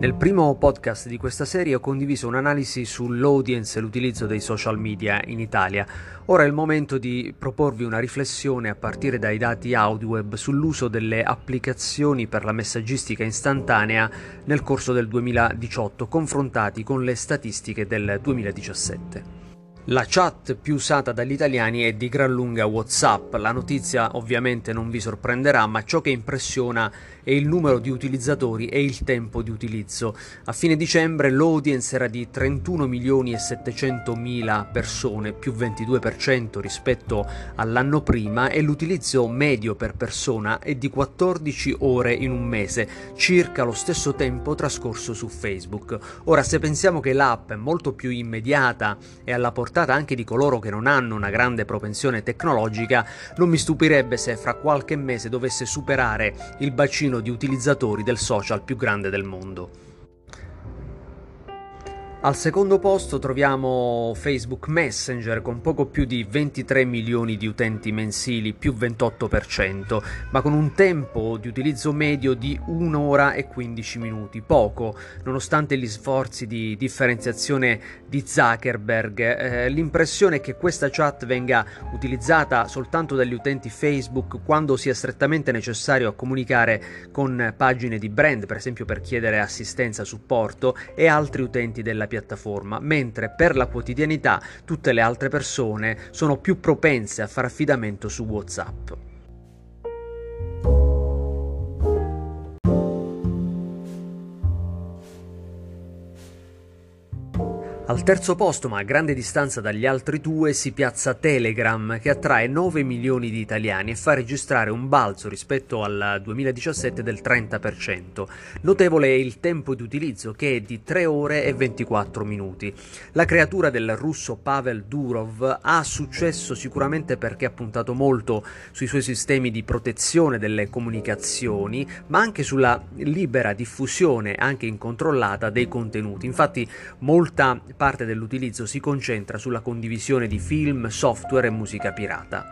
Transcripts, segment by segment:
Nel primo podcast di questa serie ho condiviso un'analisi sull'audience e l'utilizzo dei social media in Italia. Ora è il momento di proporvi una riflessione a partire dai dati AudioWeb sull'uso delle applicazioni per la messaggistica istantanea nel corso del 2018 confrontati con le statistiche del 2017. La chat più usata dagli italiani è di gran lunga WhatsApp. La notizia ovviamente non vi sorprenderà, ma ciò che impressiona è il numero di utilizzatori e il tempo di utilizzo. A fine dicembre l'audience era di 31 milioni e 700 mila persone, più 22% rispetto all'anno prima e l'utilizzo medio per persona è di 14 ore in un mese, circa lo stesso tempo trascorso su Facebook. Ora se pensiamo che l'app è molto più immediata e alla portata anche di coloro che non hanno una grande propensione tecnologica, non mi stupirebbe se fra qualche mese dovesse superare il bacino di utilizzatori del social più grande del mondo. Al secondo posto troviamo Facebook Messenger con poco più di 23 milioni di utenti mensili, più 28%, ma con un tempo di utilizzo medio di 1 ora e 15 minuti, poco, nonostante gli sforzi di differenziazione di Zuckerberg. Eh, l'impressione è che questa chat venga utilizzata soltanto dagli utenti Facebook quando sia strettamente necessario a comunicare con pagine di brand, per esempio per chiedere assistenza, supporto, e altri utenti della piattaforma, mentre per la quotidianità tutte le altre persone sono più propense a fare affidamento su WhatsApp. Al terzo posto, ma a grande distanza dagli altri due, si piazza Telegram, che attrae 9 milioni di italiani e fa registrare un balzo rispetto al 2017 del 30%. Notevole è il tempo di utilizzo, che è di 3 ore e 24 minuti. La creatura del russo Pavel Durov ha successo sicuramente perché ha puntato molto sui suoi sistemi di protezione delle comunicazioni, ma anche sulla libera diffusione, anche incontrollata, dei contenuti. Infatti, molta parte dell'utilizzo si concentra sulla condivisione di film, software e musica pirata.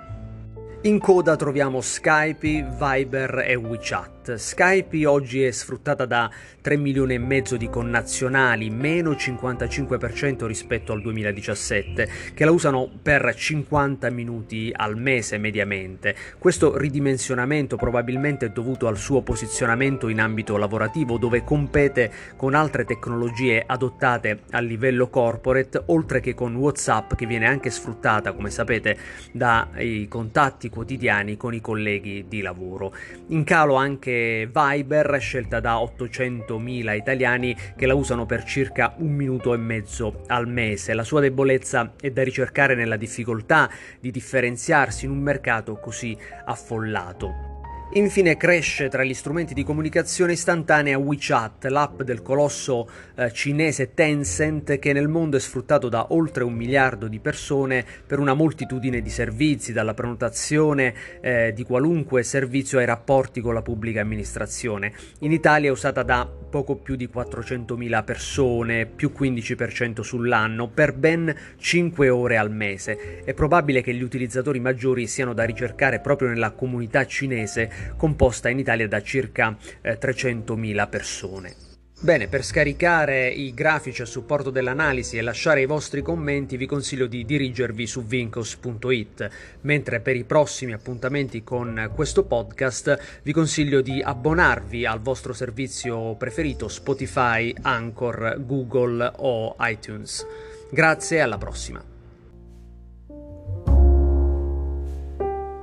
In coda troviamo Skype, Viber e WeChat. Skype oggi è sfruttata da 3 milioni e mezzo di connazionali, meno 55% rispetto al 2017, che la usano per 50 minuti al mese mediamente. Questo ridimensionamento probabilmente è dovuto al suo posizionamento in ambito lavorativo, dove compete con altre tecnologie adottate a livello corporate, oltre che con WhatsApp che viene anche sfruttata, come sapete, dai contatti quotidiani con i colleghi di lavoro. In calo anche Viber, scelta da 800.000 italiani che la usano per circa un minuto e mezzo al mese. La sua debolezza è da ricercare nella difficoltà di differenziarsi in un mercato così affollato. Infine cresce tra gli strumenti di comunicazione istantanea WeChat, l'app del colosso eh, cinese Tencent che nel mondo è sfruttato da oltre un miliardo di persone per una moltitudine di servizi, dalla prenotazione eh, di qualunque servizio ai rapporti con la pubblica amministrazione. In Italia è usata da poco più di 400.000 persone, più 15% sull'anno, per ben 5 ore al mese. È probabile che gli utilizzatori maggiori siano da ricercare proprio nella comunità cinese composta in Italia da circa eh, 300.000 persone. Bene, per scaricare i grafici a supporto dell'analisi e lasciare i vostri commenti vi consiglio di dirigervi su vincos.it, mentre per i prossimi appuntamenti con questo podcast vi consiglio di abbonarvi al vostro servizio preferito Spotify, Anchor, Google o iTunes. Grazie e alla prossima.